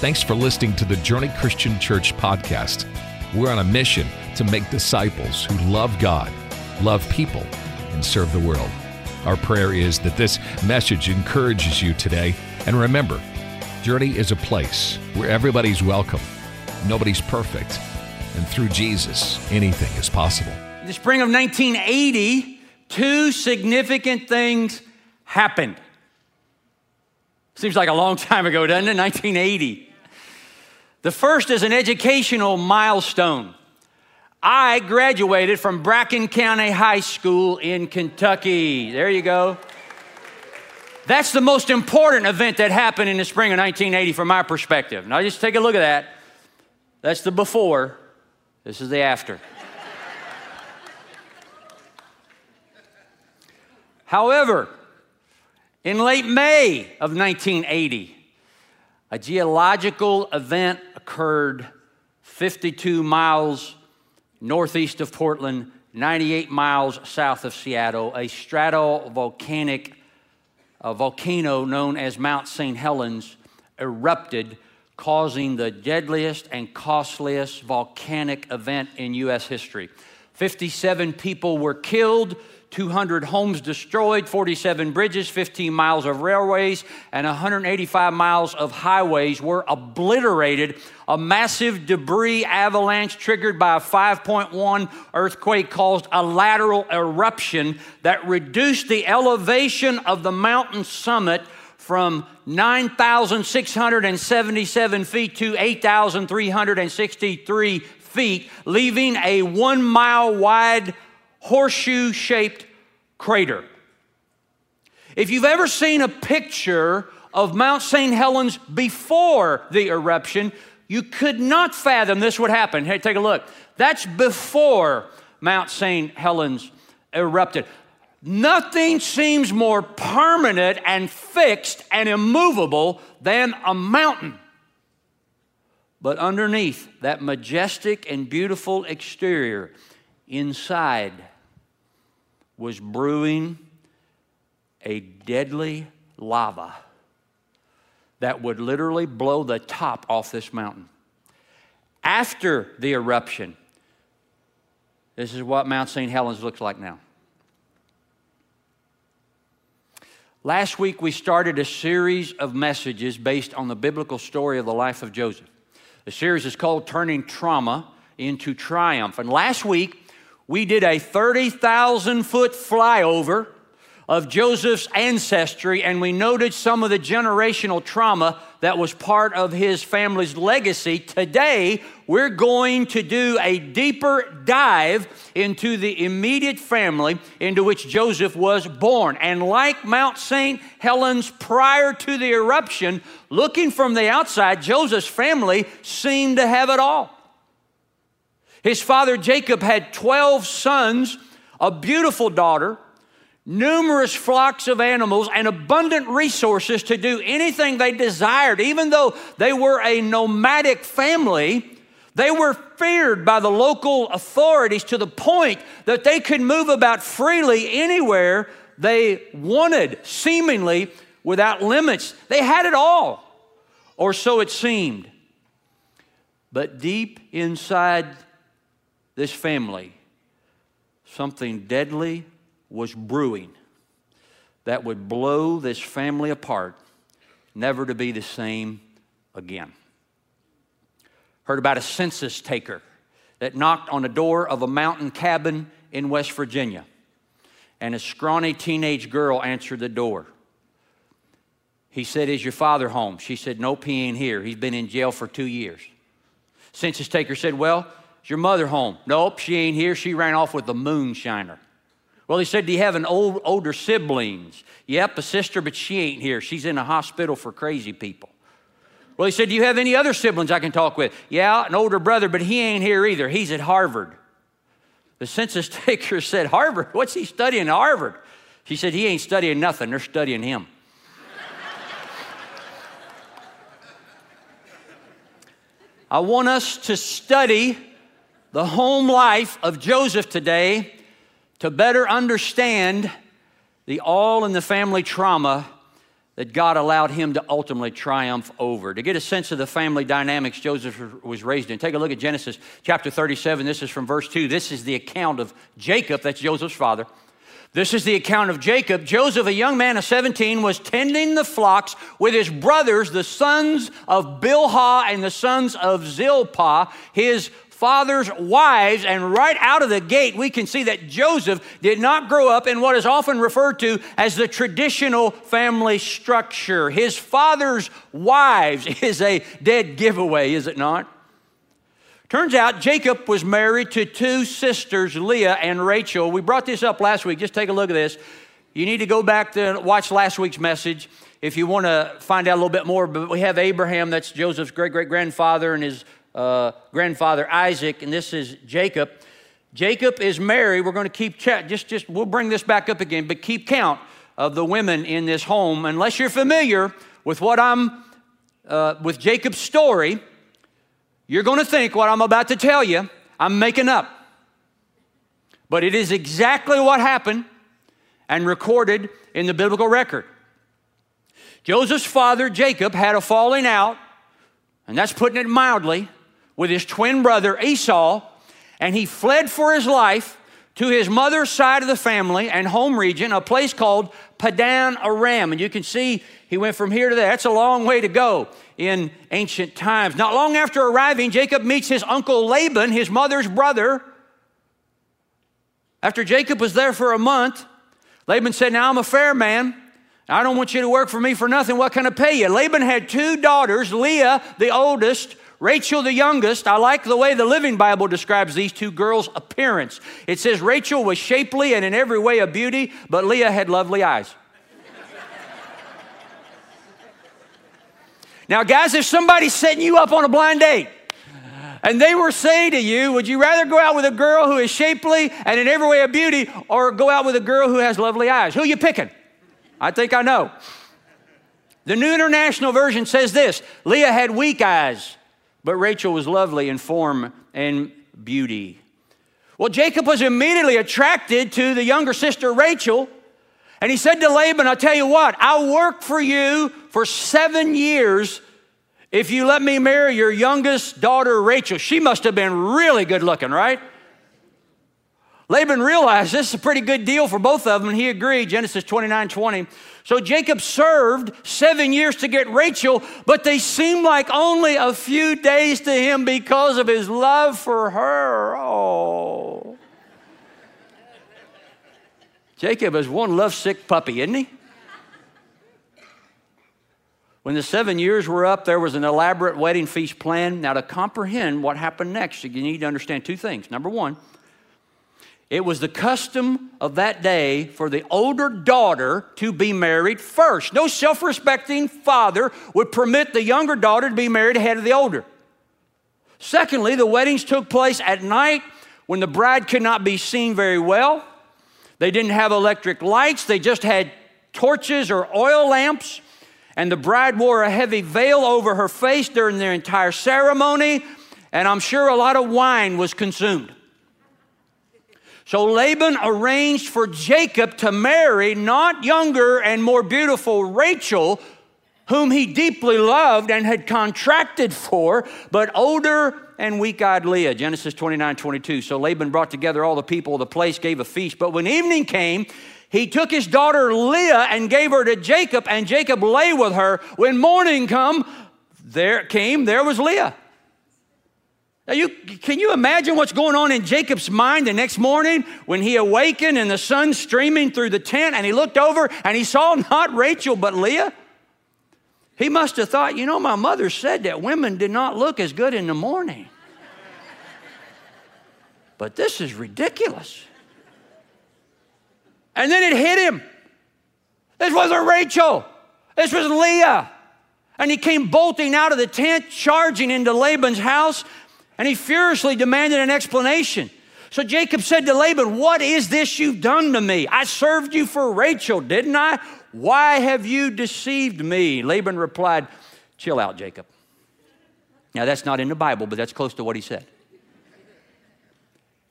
Thanks for listening to the Journey Christian Church podcast. We're on a mission to make disciples who love God, love people, and serve the world. Our prayer is that this message encourages you today. And remember, Journey is a place where everybody's welcome, nobody's perfect, and through Jesus, anything is possible. In the spring of 1980, two significant things happened. Seems like a long time ago, doesn't it? 1980. The first is an educational milestone. I graduated from Bracken County High School in Kentucky. There you go. That's the most important event that happened in the spring of 1980 from my perspective. Now, just take a look at that. That's the before, this is the after. However, in late May of 1980, a geological event occurred 52 miles northeast of Portland, 98 miles south of Seattle, a stratovolcanic a volcano known as Mount St. Helens erupted, causing the deadliest and costliest volcanic event in U.S. history. 57 people were killed, 200 homes destroyed, 47 bridges, 15 miles of railways, and 185 miles of highways were obliterated. A massive debris avalanche triggered by a 5.1 earthquake caused a lateral eruption that reduced the elevation of the mountain summit from 9,677 feet to 8,363 feet, leaving a one mile wide horseshoe shaped crater. If you've ever seen a picture of Mount St. Helens before the eruption, you could not fathom this would happen. Hey, take a look. That's before Mount St. Helens erupted. Nothing seems more permanent and fixed and immovable than a mountain. But underneath that majestic and beautiful exterior, inside was brewing a deadly lava that would literally blow the top off this mountain. After the eruption, this is what Mount St. Helens looks like now. Last week, we started a series of messages based on the biblical story of the life of Joseph. The series is called Turning Trauma into Triumph. And last week, we did a 30,000 foot flyover of Joseph's ancestry, and we noted some of the generational trauma that was part of his family's legacy. Today, we're going to do a deeper dive into the immediate family into which Joseph was born. And like Mount St. Helens prior to the eruption, looking from the outside, Joseph's family seemed to have it all. His father Jacob had 12 sons, a beautiful daughter, numerous flocks of animals, and abundant resources to do anything they desired. Even though they were a nomadic family, they were feared by the local authorities to the point that they could move about freely anywhere they wanted, seemingly without limits. They had it all, or so it seemed. But deep inside this family, something deadly was brewing that would blow this family apart, never to be the same again. Heard about a census taker that knocked on the door of a mountain cabin in West Virginia, and a scrawny teenage girl answered the door. He said, Is your father home? She said, Nope, he ain't here. He's been in jail for two years. Census taker said, Well, your mother home? Nope, she ain't here. She ran off with the moonshiner. Well, he said, Do you have an old, older siblings? Yep, a sister, but she ain't here. She's in a hospital for crazy people. Well, he said, Do you have any other siblings I can talk with? Yeah, an older brother, but he ain't here either. He's at Harvard. The census taker said, Harvard? What's he studying at Harvard? She said, He ain't studying nothing, they're studying him. I want us to study the home life of Joseph today to better understand the all in the family trauma that God allowed him to ultimately triumph over. To get a sense of the family dynamics Joseph was raised in, take a look at Genesis chapter 37. This is from verse 2. This is the account of Jacob, that's Joseph's father. This is the account of Jacob. Joseph, a young man of 17, was tending the flocks with his brothers, the sons of Bilhah and the sons of Zilpah, his father's wives, and right out of the gate, we can see that Joseph did not grow up in what is often referred to as the traditional family structure. His father's wives is a dead giveaway, is it not? Turns out Jacob was married to two sisters, Leah and Rachel. We brought this up last week. Just take a look at this. You need to go back to watch last week's message if you want to find out a little bit more. But we have Abraham, that's Joseph's great great grandfather, and his uh, grandfather Isaac, and this is Jacob. Jacob is married. We're going to keep check. Just, just we'll bring this back up again, but keep count of the women in this home. Unless you're familiar with what I'm, uh, with Jacob's story, you're going to think what I'm about to tell you, I'm making up. But it is exactly what happened and recorded in the biblical record. Joseph's father, Jacob, had a falling out, and that's putting it mildly with his twin brother Esau, and he fled for his life to his mother's side of the family and home region, a place called Padan Aram. And you can see he went from here to there. That's a long way to go in ancient times. Not long after arriving, Jacob meets his uncle Laban, his mother's brother. After Jacob was there for a month, Laban said, Now I'm a fair man. I don't want you to work for me for nothing. What can I pay you? Laban had two daughters, Leah, the oldest, Rachel, the youngest, I like the way the Living Bible describes these two girls' appearance. It says Rachel was shapely and in every way a beauty, but Leah had lovely eyes. now, guys, if somebody's setting you up on a blind date, and they were saying to you, Would you rather go out with a girl who is shapely and in every way a beauty, or go out with a girl who has lovely eyes? Who are you picking? I think I know. The New International Version says this Leah had weak eyes, but Rachel was lovely in form and beauty. Well, Jacob was immediately attracted to the younger sister Rachel. And he said to Laban, I'll tell you what, I'll work for you for seven years if you let me marry your youngest daughter, Rachel. She must have been really good looking, right? Laban realized this is a pretty good deal for both of them, and he agreed, Genesis 29 20. So Jacob served seven years to get Rachel, but they seemed like only a few days to him because of his love for her. Oh. Jacob is one lovesick puppy, isn't he? When the seven years were up, there was an elaborate wedding feast planned. Now, to comprehend what happened next, you need to understand two things. Number one, it was the custom of that day for the older daughter to be married first. No self respecting father would permit the younger daughter to be married ahead of the older. Secondly, the weddings took place at night when the bride could not be seen very well. They didn't have electric lights, they just had torches or oil lamps. And the bride wore a heavy veil over her face during their entire ceremony. And I'm sure a lot of wine was consumed. So Laban arranged for Jacob to marry not younger and more beautiful Rachel, whom he deeply loved and had contracted for, but older and weak eyed Leah. Genesis 29 22. So Laban brought together all the people of the place, gave a feast. But when evening came, he took his daughter Leah and gave her to Jacob, and Jacob lay with her. When morning come, there came, there was Leah. Now you, can you imagine what's going on in Jacob's mind the next morning when he awakened and the sun streaming through the tent and he looked over and he saw not Rachel but Leah? He must have thought, you know, my mother said that women did not look as good in the morning. but this is ridiculous. And then it hit him. This wasn't Rachel, this was Leah. And he came bolting out of the tent, charging into Laban's house and he furiously demanded an explanation. So Jacob said to Laban, What is this you've done to me? I served you for Rachel, didn't I? Why have you deceived me? Laban replied, Chill out, Jacob. Now, that's not in the Bible, but that's close to what he said.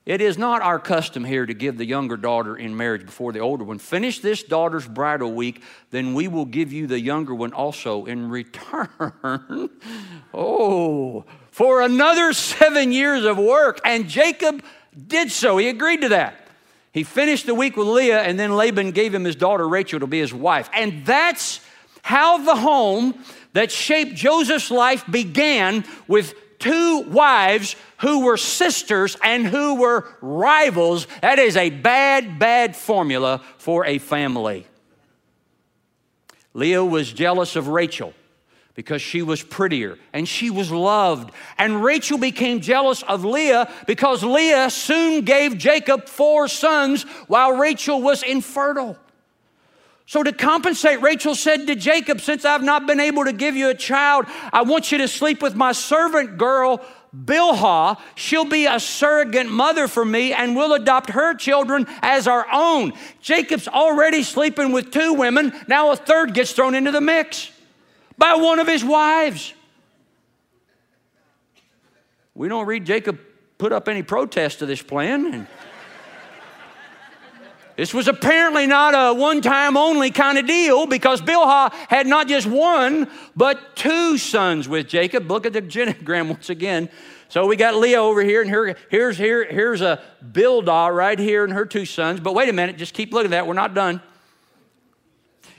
It is not our custom here to give the younger daughter in marriage before the older one. Finish this daughter's bridal week, then we will give you the younger one also in return. oh, for another seven years of work. And Jacob did so. He agreed to that. He finished the week with Leah, and then Laban gave him his daughter Rachel to be his wife. And that's how the home that shaped Joseph's life began with two wives who were sisters and who were rivals. That is a bad, bad formula for a family. Leah was jealous of Rachel because she was prettier and she was loved. And Rachel became jealous of Leah because Leah soon gave Jacob four sons while Rachel was infertile. So, to compensate, Rachel said to Jacob, Since I've not been able to give you a child, I want you to sleep with my servant girl, Bilhah. She'll be a surrogate mother for me, and we'll adopt her children as our own. Jacob's already sleeping with two women. Now a third gets thrown into the mix by one of his wives. We don't read Jacob put up any protest to this plan. This was apparently not a one time only kind of deal because Bilhah had not just one, but two sons with Jacob. Look at the genogram once again. So we got Leah over here, and here, here's, here, here's a Bilhah right here and her two sons. But wait a minute, just keep looking at that. We're not done.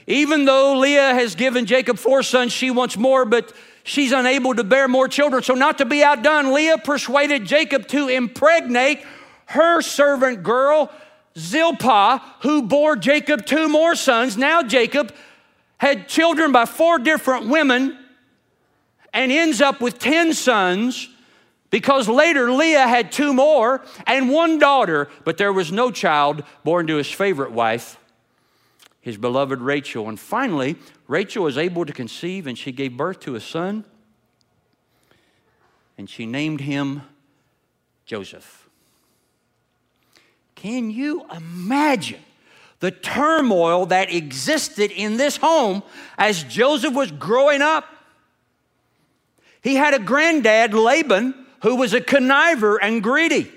Even though Leah has given Jacob four sons, she wants more, but she's unable to bear more children. So, not to be outdone, Leah persuaded Jacob to impregnate her servant girl Zilpah, who bore Jacob two more sons. Now Jacob had children by four different women and ends up with 10 sons because later Leah had two more and one daughter, but there was no child born to his favorite wife, his beloved Rachel. And finally, Rachel was able to conceive and she gave birth to a son and she named him Joseph. Can you imagine the turmoil that existed in this home as Joseph was growing up? He had a granddad, Laban, who was a conniver and greedy.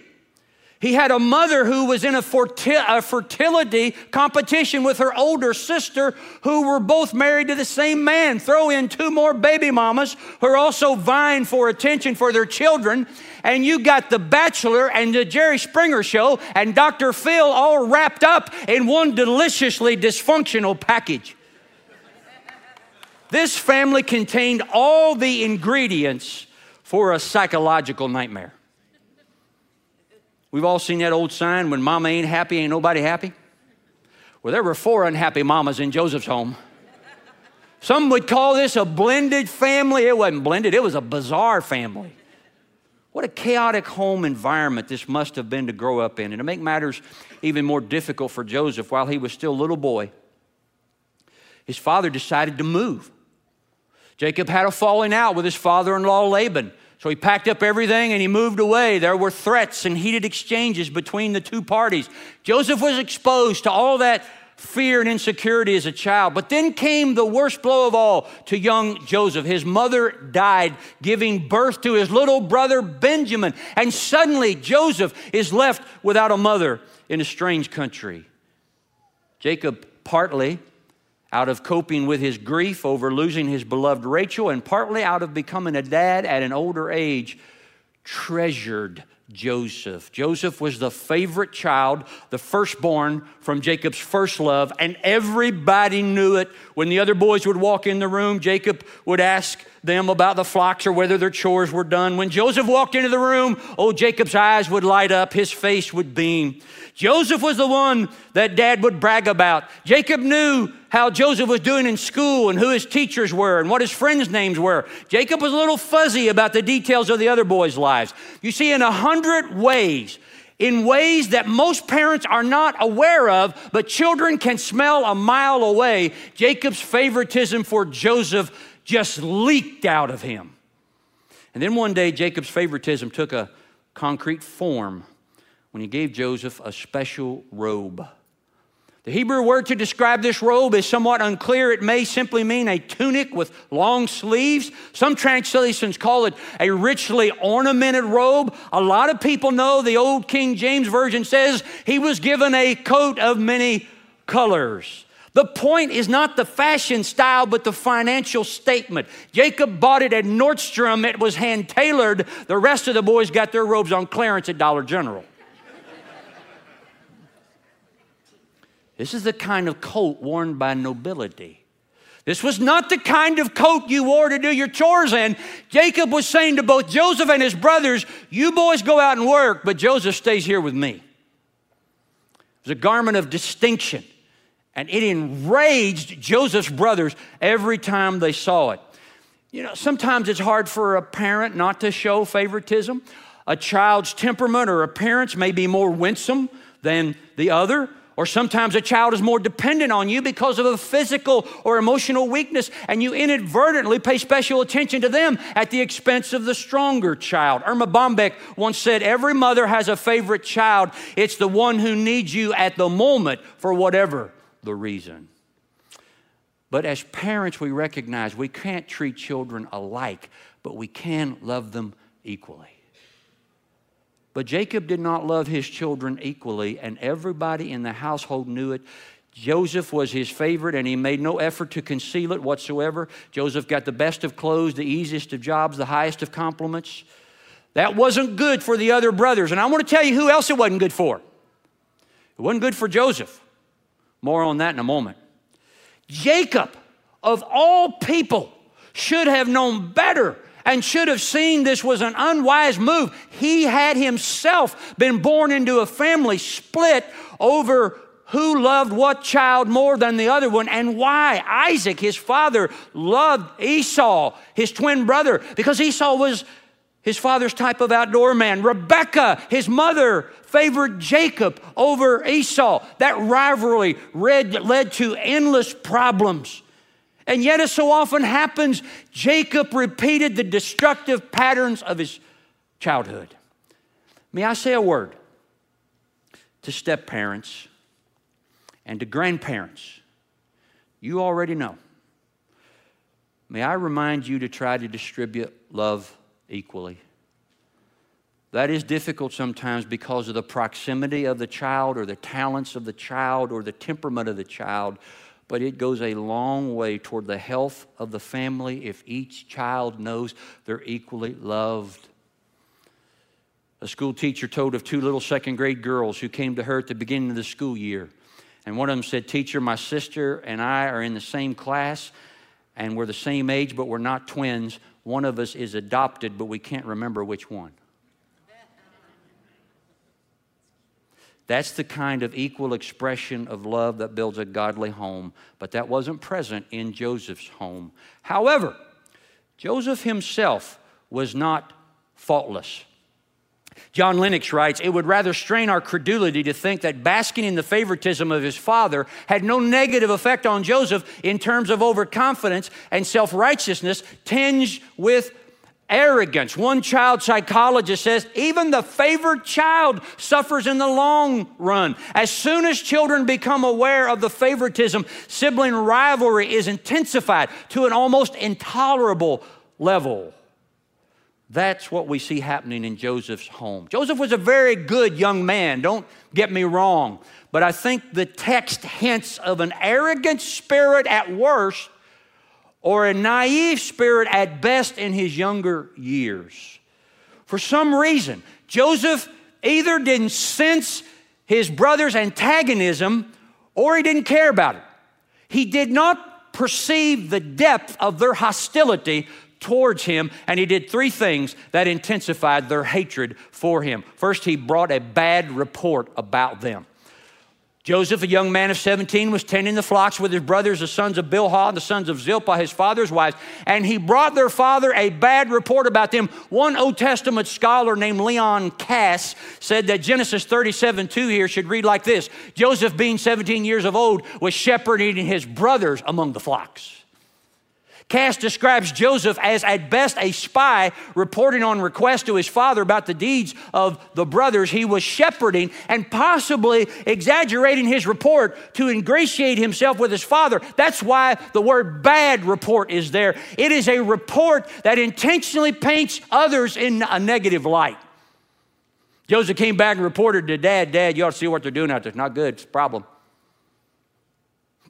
He had a mother who was in a, a, fertility competition with her older sister, who were both married to the same man. Throw in two more baby mamas who are also vying for attention for their children. And you got The Bachelor and the Jerry Springer Show and Dr. Phil all wrapped up in one deliciously dysfunctional package. This family contained all the ingredients for a psychological nightmare. We've all seen that old sign when mama ain't happy, ain't nobody happy. Well, there were four unhappy mamas in Joseph's home. Some would call this a blended family. It wasn't blended, it was a bizarre family. What a chaotic home environment this must have been to grow up in. And to make matters even more difficult for Joseph, while he was still a little boy, his father decided to move. Jacob had a falling out with his father in law Laban. So he packed up everything and he moved away. There were threats and heated exchanges between the two parties. Joseph was exposed to all that fear and insecurity as a child. But then came the worst blow of all to young Joseph. His mother died, giving birth to his little brother Benjamin. And suddenly Joseph is left without a mother in a strange country. Jacob partly out of coping with his grief over losing his beloved Rachel, and partly out of becoming a dad at an older age, treasured Joseph. Joseph was the favorite child, the firstborn from Jacob's first love, and everybody knew it. When the other boys would walk in the room, Jacob would ask them about the flocks or whether their chores were done. When Joseph walked into the room, oh, Jacob's eyes would light up, his face would beam. Joseph was the one that dad would brag about. Jacob knew how Joseph was doing in school and who his teachers were and what his friends' names were. Jacob was a little fuzzy about the details of the other boys' lives. You see, in a hundred ways, in ways that most parents are not aware of, but children can smell a mile away, Jacob's favoritism for Joseph just leaked out of him. And then one day, Jacob's favoritism took a concrete form when he gave Joseph a special robe. The Hebrew word to describe this robe is somewhat unclear. It may simply mean a tunic with long sleeves. Some translations call it a richly ornamented robe. A lot of people know the old King James Version says he was given a coat of many colors. The point is not the fashion style, but the financial statement. Jacob bought it at Nordstrom, it was hand tailored. The rest of the boys got their robes on clearance at Dollar General. This is the kind of coat worn by nobility. This was not the kind of coat you wore to do your chores in. Jacob was saying to both Joseph and his brothers, You boys go out and work, but Joseph stays here with me. It was a garment of distinction, and it enraged Joseph's brothers every time they saw it. You know, sometimes it's hard for a parent not to show favoritism. A child's temperament or appearance may be more winsome than the other. Or sometimes a child is more dependent on you because of a physical or emotional weakness, and you inadvertently pay special attention to them at the expense of the stronger child. Erma Bombeck once said, Every mother has a favorite child. It's the one who needs you at the moment for whatever the reason. But as parents, we recognize we can't treat children alike, but we can love them equally. But Jacob did not love his children equally, and everybody in the household knew it. Joseph was his favorite, and he made no effort to conceal it whatsoever. Joseph got the best of clothes, the easiest of jobs, the highest of compliments. That wasn't good for the other brothers. And I want to tell you who else it wasn't good for. It wasn't good for Joseph. More on that in a moment. Jacob, of all people, should have known better and should have seen this was an unwise move. He had himself been born into a family split over who loved what child more than the other one and why. Isaac, his father, loved Esau, his twin brother, because Esau was his father's type of outdoor man. Rebecca, his mother, favored Jacob over Esau. That rivalry led to endless problems. And yet, as so often happens, Jacob repeated the destructive patterns of his childhood. May I say a word to step parents and to grandparents? You already know. May I remind you to try to distribute love equally. That is difficult sometimes because of the proximity of the child or the talents of the child or the temperament of the child but it goes a long way toward the health of the family if each child knows they're equally loved. A school teacher told of two little second grade girls who came to her at the beginning of the school year. And one of them said, Teacher, my sister and I are in the same class and we're the same age, but we're not twins. One of us is adopted, but we can't remember which one. That's the kind of equal expression of love that builds a godly home, but that wasn't present in Joseph's home. However, Joseph himself was not faultless. John Lennox writes, It would rather strain our credulity to think that basking in the favoritism of his father had no negative effect on Joseph in terms of overconfidence and self righteousness tinged with arrogance. One child psychologist says even the favored child suffers in the long run. As soon as children become aware of the favoritism, sibling rivalry is intensified to an almost intolerable level. That's what we see happening in Joseph's home. Joseph was a very good young man, don't get me wrong, but I think the text hints of an arrogant spirit at worst or a naive spirit at best in his younger years. For some reason, Joseph either didn't sense his brother's antagonism or he didn't care about it. He did not perceive the depth of their hostility towards him, and he did three things that intensified their hatred for him. First, he brought a bad report about them. Joseph, a young man of 17, was tending the flocks with his brothers, the sons of Bilhah and the sons of Zilpah, his father's wives, and he brought their father a bad report about them. One Old Testament scholar named Leon Kass said that Genesis 37 2 here should read like this Joseph, being 17 years of old, was shepherding his brothers among the flocks. Kass describes Joseph as, at best, a spy reporting on request to his father about the deeds of the brothers he was shepherding and possibly exaggerating his report to ingratiate himself with his father. That's why the word bad report is there. It is a report that intentionally paints others in a negative light. Joseph came back and reported to dad, Dad, you ought to see what they're doing out there. It's not good, it's a problem.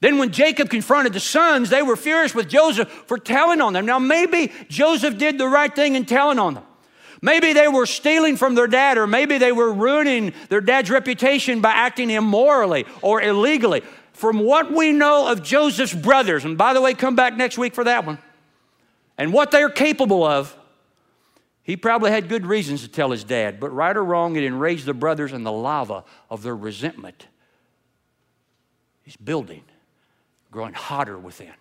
Then, when Jacob confronted the sons, they were furious with Joseph for telling on them. Now, maybe Joseph did the right thing in telling on them. Maybe they were stealing from their dad, or maybe they were ruining their dad's reputation by acting immorally or illegally. From what we know of Joseph's brothers, and by the way, come back next week for that one, and what they're capable of, he probably had good reasons to tell his dad, but right or wrong, it enraged the brothers, and the lava of their resentment is building growing hotter within.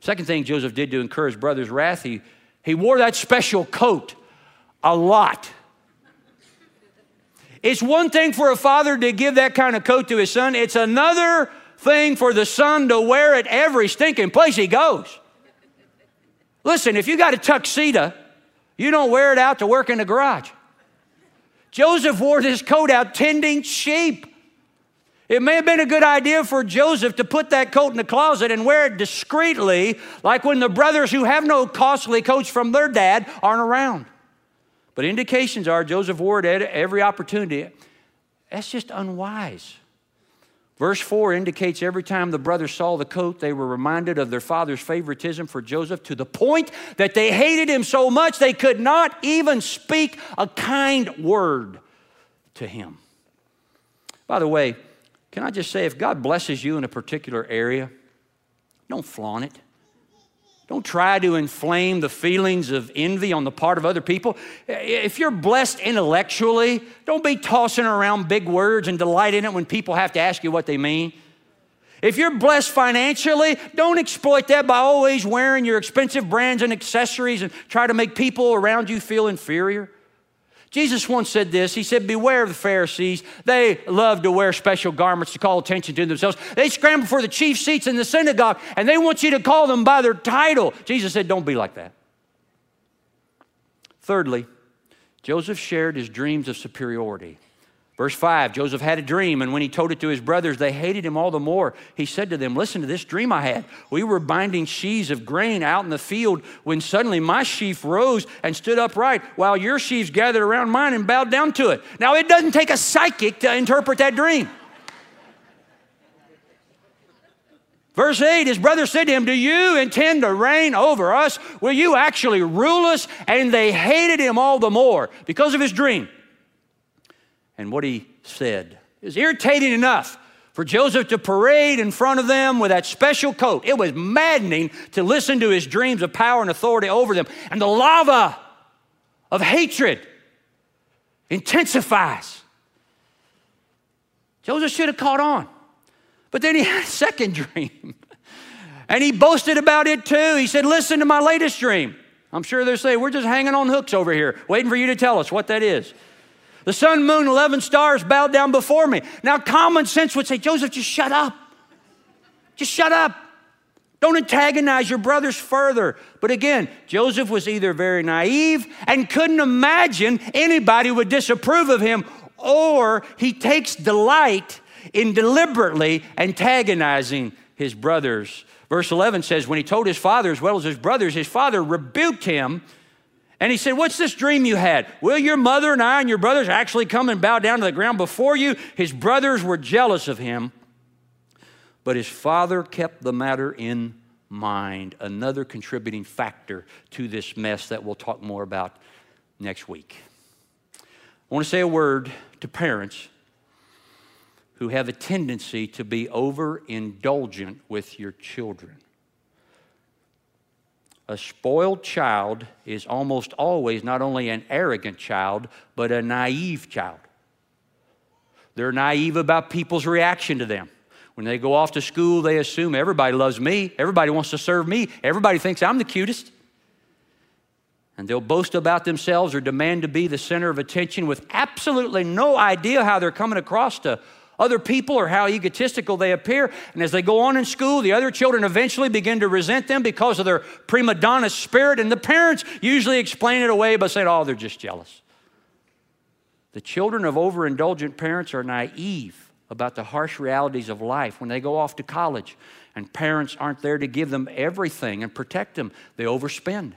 Second thing Joseph did to encourage brothers' wrath, he, he wore that special coat a lot. It's one thing for a father to give that kind of coat to his son, it's another thing for the son to wear it every stinking place he goes. Listen, if you got a tuxedo, you don't wear it out to work in the garage. Joseph wore this coat out tending sheep. It may have been a good idea for Joseph to put that coat in the closet and wear it discreetly, like when the brothers who have no costly coats from their dad aren't around. But indications are Joseph wore it at every opportunity. That's just unwise. Verse 4 indicates every time the brothers saw the coat, they were reminded of their father's favoritism for Joseph to the point that they hated him so much they could not even speak a kind word to him. By the way, can I just say, if God blesses you in a particular area, don't flaunt it. Don't try to inflame the feelings of envy on the part of other people. If you're blessed intellectually, don't be tossing around big words and delight in it when people have to ask you what they mean. If you're blessed financially, don't exploit that by always wearing your expensive brands and accessories and try to make people around you feel inferior. Jesus once said this. He said, Beware of the Pharisees. They love to wear special garments to call attention to themselves. They scramble for the chief seats in the synagogue and they want you to call them by their title. Jesus said, Don't be like that. Thirdly, Joseph shared his dreams of superiority. Verse 5 Joseph had a dream, and when he told it to his brothers, they hated him all the more. He said to them, Listen to this dream I had. We were binding sheaves of grain out in the field when suddenly my sheaf rose and stood upright, while your sheaves gathered around mine and bowed down to it. Now, it doesn't take a psychic to interpret that dream. Verse 8, his brother said to him, Do you intend to reign over us? Will you actually rule us? And they hated him all the more because of his dream and what he said. Was irritating enough for Joseph to parade in front of them with that special coat. It was maddening to listen to his dreams of power and authority over them. And the lava of hatred intensifies. Joseph should have caught on. But then he had a second dream. and he boasted about it too. He said, Listen to my latest dream. I'm sure they're saying, We're just hanging on hooks over here, waiting for you to tell us what that is. The sun, moon, 11 stars bowed down before me. Now, common sense would say, Joseph, just shut up. Just shut up. Don't antagonize your brothers further. But again, Joseph was either very naive and couldn't imagine anybody would disapprove of him, or he takes delight in deliberately antagonizing his brothers. Verse 11 says, When he told his father as well as his brothers, his father rebuked him and he said, What's this dream you had? Will your mother and I and your brothers actually come and bow down to the ground before you? His brothers were jealous of him, but his father kept the matter in mind. Another contributing factor to this mess that we'll talk more about next week. I want to say a word to parents who have a tendency to be overindulgent with your children. A spoiled child is almost always not only an arrogant child, but a naive child. They're naive about people's reaction to them. When they go off to school, they assume everybody loves me, everybody wants to serve me, everybody thinks I'm the cutest. And they'll boast about themselves or demand to be the center of attention with absolutely no idea how they're coming across to other people or how egotistical they appear. And as they go on in school, the other children eventually begin to resent them because of their prima donna spirit. And the parents usually explain it away by saying, oh, they're just jealous. The children of overindulgent parents are naive about the harsh realities of life when they go off to college and parents aren't there to give them everything and protect them. They overspend.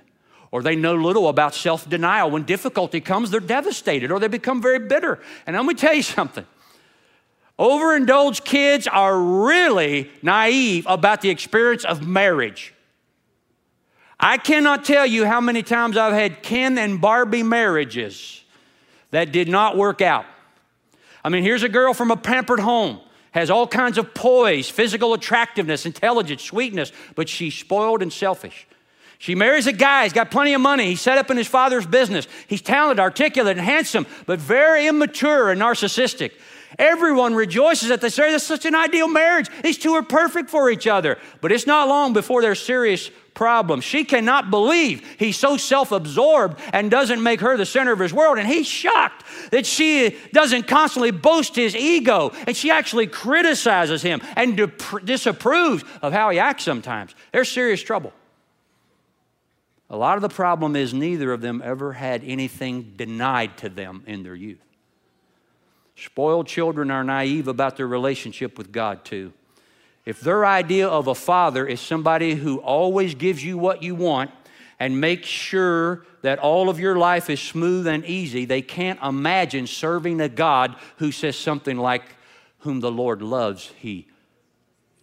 Or they know little about self denial. When difficulty comes, they're devastated or they become very bitter. And let me tell you something overindulged kids are really naive about the experience of marriage. I cannot tell you how many times I've had Ken and Barbie marriages that did not work out. I mean, here's a girl from a pampered home, has all kinds of poise, physical attractiveness, intelligence, sweetness, but she's spoiled and selfish. She marries a guy, he's got plenty of money, he's set up in his father's business. He's talented, articulate, and handsome, but very immature and narcissistic. Everyone rejoices that they say this is such an ideal marriage. These two are perfect for each other. But it's not long before there's serious problems. She cannot believe he's so self absorbed and doesn't make her the center of his world. And he's shocked that she doesn't constantly boast his ego. And she actually criticizes him and disapproves of how he acts sometimes. There's serious trouble. A lot of the problem is neither of them ever had anything denied to them in their youth. Spoiled children are naive about their relationship with God, too. If their idea of a father is somebody who always gives you what you want and makes sure that all of your life is smooth and easy, they can't imagine serving a God who says something like, Whom the Lord loves, he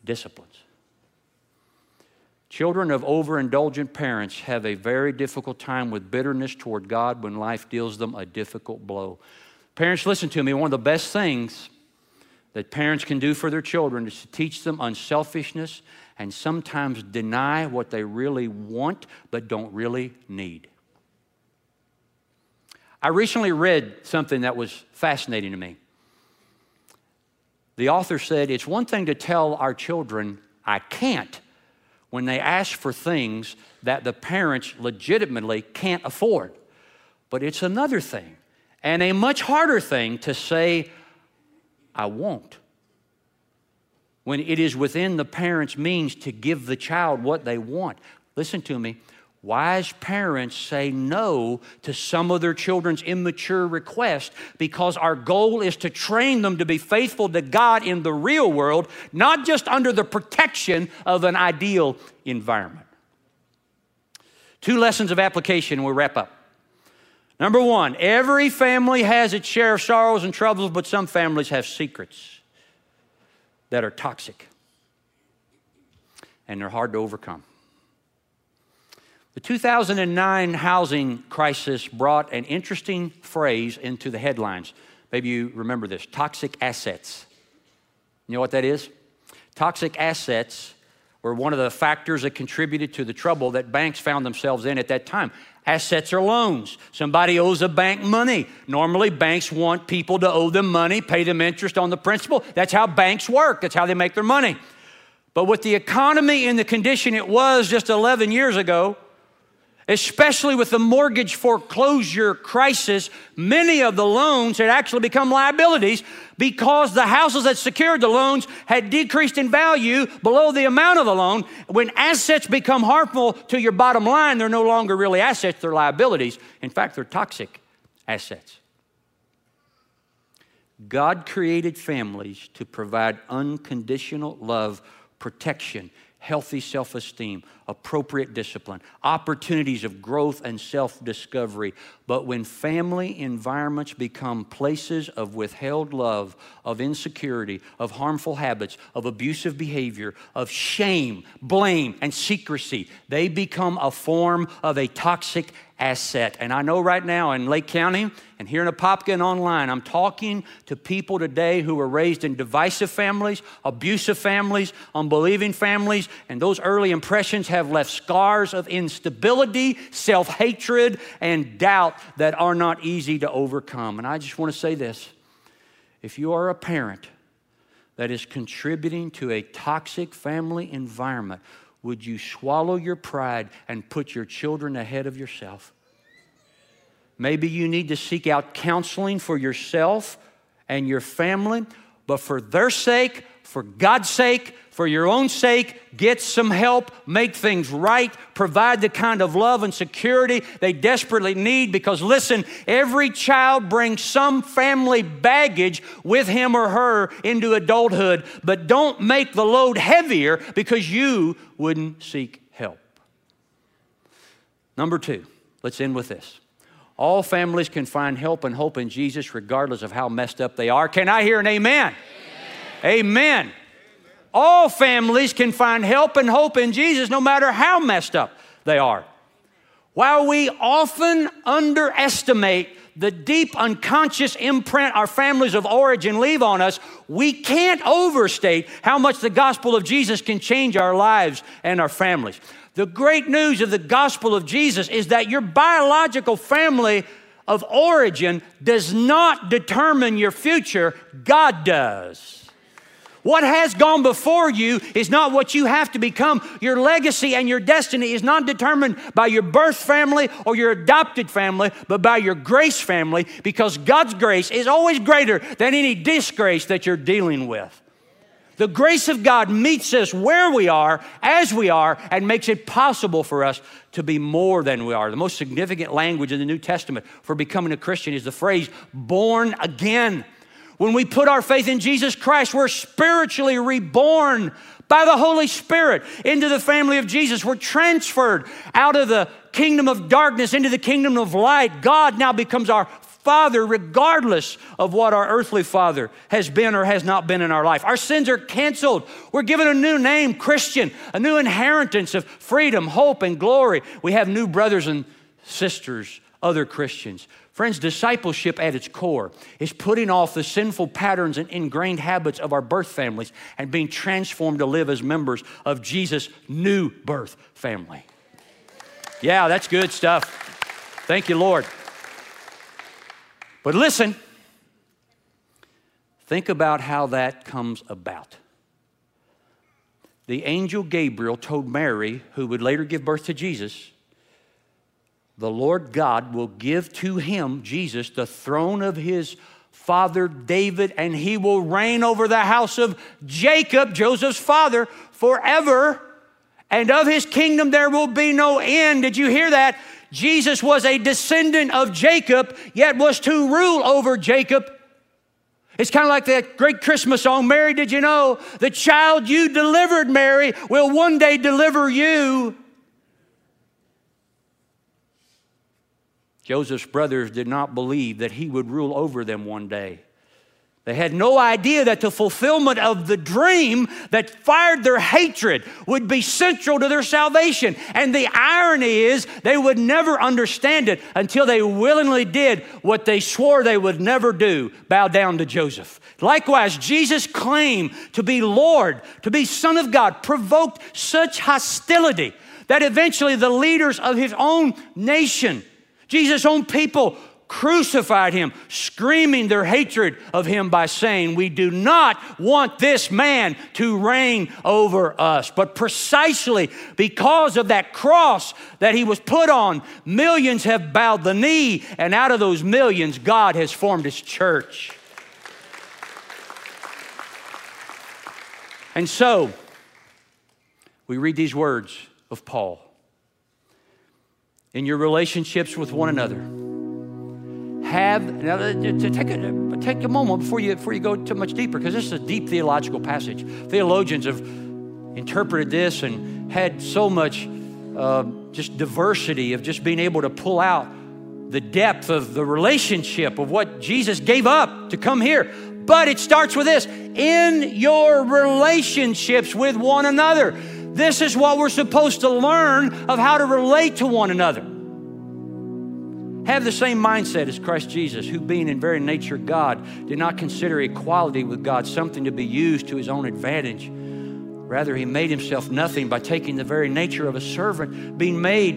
disciplines. Children of overindulgent parents have a very difficult time with bitterness toward God when life deals them a difficult blow. Parents, listen to me. One of the best things that parents can do for their children is to teach them unselfishness and sometimes deny what they really want but don't really need. I recently read something that was fascinating to me. The author said, It's one thing to tell our children, I can't, when they ask for things that the parents legitimately can't afford. But it's another thing and a much harder thing to say, I won't. When it is within the parent's means to give the child what they want. Listen to me. Wise parents say no to some of their children's immature requests because our goal is to train them to be faithful to God in the real world, not just under the protection of an ideal environment. Two lessons of application, we'll wrap up. Number one, every family has its share of sorrows and troubles, but some families have secrets that are toxic and they're hard to overcome. The 2009 housing crisis brought an interesting phrase into the headlines. Maybe you remember this toxic assets. You know what that is? Toxic assets were one of the factors that contributed to the trouble that banks found themselves in at that time. Assets are loans. Somebody owes a bank money. Normally, banks want people to owe them money, pay them interest on the principal. That's how banks work, that's how they make their money. But with the economy in the condition it was just 11 years ago, especially with the mortgage foreclosure crisis, many of the loans had actually become liabilities because the houses that secured the loans had decreased in value below the amount of the loan. When assets become harmful to your bottom line, they're no longer really assets, they're liabilities. In fact, they're toxic assets. God created families to provide unconditional love, protection, healthy self esteem, appropriate discipline, opportunities of growth and self discovery. But when family environments become places of withheld love, of insecurity, of harmful habits, of abusive behavior, of shame, blame, and secrecy, they become a form of a toxic asset. And I know right now in Lake County and here in Apopka online, I'm talking to people today who were raised in divisive families, abusive families, unbelieving families, and those early impressions have left scars of instability, self hatred, and doubt that are not easy to overcome. And I just want to say this if you are a parent, that is contributing to a toxic family environment, would you swallow your pride and put your children ahead of yourself? Maybe you need to seek out counseling for yourself and your family, but for their sake, for God's sake, for your own sake, get some help, make things right, provide the kind of love and security they desperately need. Because listen, every child brings some family baggage with him or her into adulthood, but don't make the load heavier because you wouldn't seek help. Number two, let's end with this. All families can find help and hope in Jesus regardless of how messed up they are. Can I hear an amen? Amen. Amen. All families can find help and hope in Jesus no matter how messed up they are. While we often underestimate the deep unconscious imprint our families of origin leave on us, we can't overstate how much the gospel of Jesus can change our lives and our families. The great news of the gospel of Jesus is that your biological family of origin does not determine your future, God does. What has gone before you is not what you have to become. Your legacy and your destiny is not determined by your birth family or your adopted family, but by your grace family because God's grace is always greater than any disgrace that you're dealing with. The grace of God meets us where we are, as we are, and makes it possible for us to be more than we are. The most significant language in the New Testament for becoming a Christian is the phrase born again. When we put our faith in Jesus Christ, we're spiritually reborn by the Holy Spirit into the family of Jesus. We're transferred out of the kingdom of darkness into the kingdom of light. God now becomes our Father, regardless of what our earthly father has been or has not been in our life. Our sins are canceled. We're given a new name, Christian, a new inheritance of freedom, hope, and glory. We have new brothers and sisters, other Christians. Friends, discipleship at its core is putting off the sinful patterns and ingrained habits of our birth families and being transformed to live as members of Jesus' new birth family. Yeah, that's good stuff. Thank you, Lord. But listen, think about how that comes about. The angel Gabriel told Mary, who would later give birth to Jesus, the Lord God will give to him, Jesus, the throne of his father David, and he will reign over the house of Jacob, Joseph's father, forever. And of his kingdom there will be no end. Did you hear that? Jesus was a descendant of Jacob, yet was to rule over Jacob. It's kind of like that great Christmas song, Mary, did you know? The child you delivered, Mary, will one day deliver you. Joseph's brothers did not believe that he would rule over them one day. They had no idea that the fulfillment of the dream that fired their hatred would be central to their salvation. And the irony is, they would never understand it until they willingly did what they swore they would never do bow down to Joseph. Likewise, Jesus' claim to be Lord, to be Son of God, provoked such hostility that eventually the leaders of his own nation Jesus' own people crucified him, screaming their hatred of him by saying, We do not want this man to reign over us. But precisely because of that cross that he was put on, millions have bowed the knee, and out of those millions, God has formed his church. And so, we read these words of Paul in your relationships with one another. Have now take a, take a moment before you before you go too much deeper because this is a deep theological passage. Theologians have interpreted this and had so much uh, just diversity of just being able to pull out the depth of the relationship of what Jesus gave up to come here. But it starts with this in your relationships with one another. This is what we're supposed to learn of how to relate to one another. Have the same mindset as Christ Jesus, who, being in very nature God, did not consider equality with God something to be used to his own advantage. Rather, he made himself nothing by taking the very nature of a servant, being made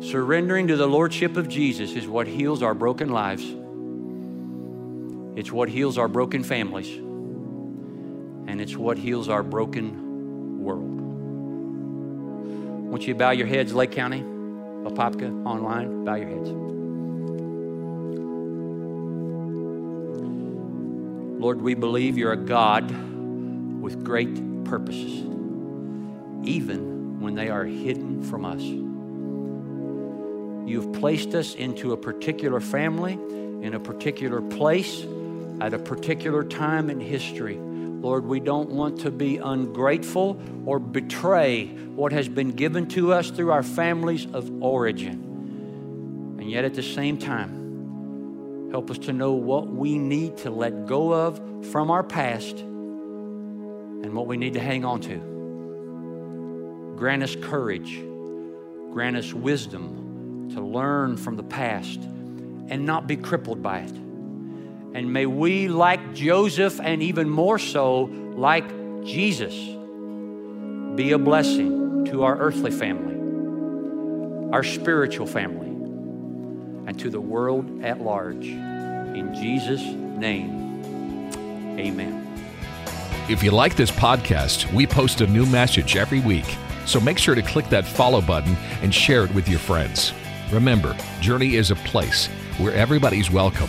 Surrendering to the Lordship of Jesus is what heals our broken lives. It's what heals our broken families. And it's what heals our broken world. Won't you bow your heads, Lake County, Apopka, online? Bow your heads. Lord, we believe you're a God with great purposes, even when they are hidden from us. You've placed us into a particular family, in a particular place, at a particular time in history. Lord, we don't want to be ungrateful or betray what has been given to us through our families of origin. And yet, at the same time, help us to know what we need to let go of from our past and what we need to hang on to. Grant us courage, grant us wisdom to learn from the past and not be crippled by it. And may we, like Joseph, and even more so, like Jesus, be a blessing to our earthly family, our spiritual family, and to the world at large. In Jesus' name, amen. If you like this podcast, we post a new message every week. So make sure to click that follow button and share it with your friends. Remember, Journey is a place where everybody's welcome,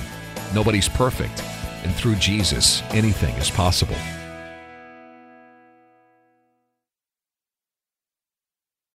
nobody's perfect, and through Jesus, anything is possible.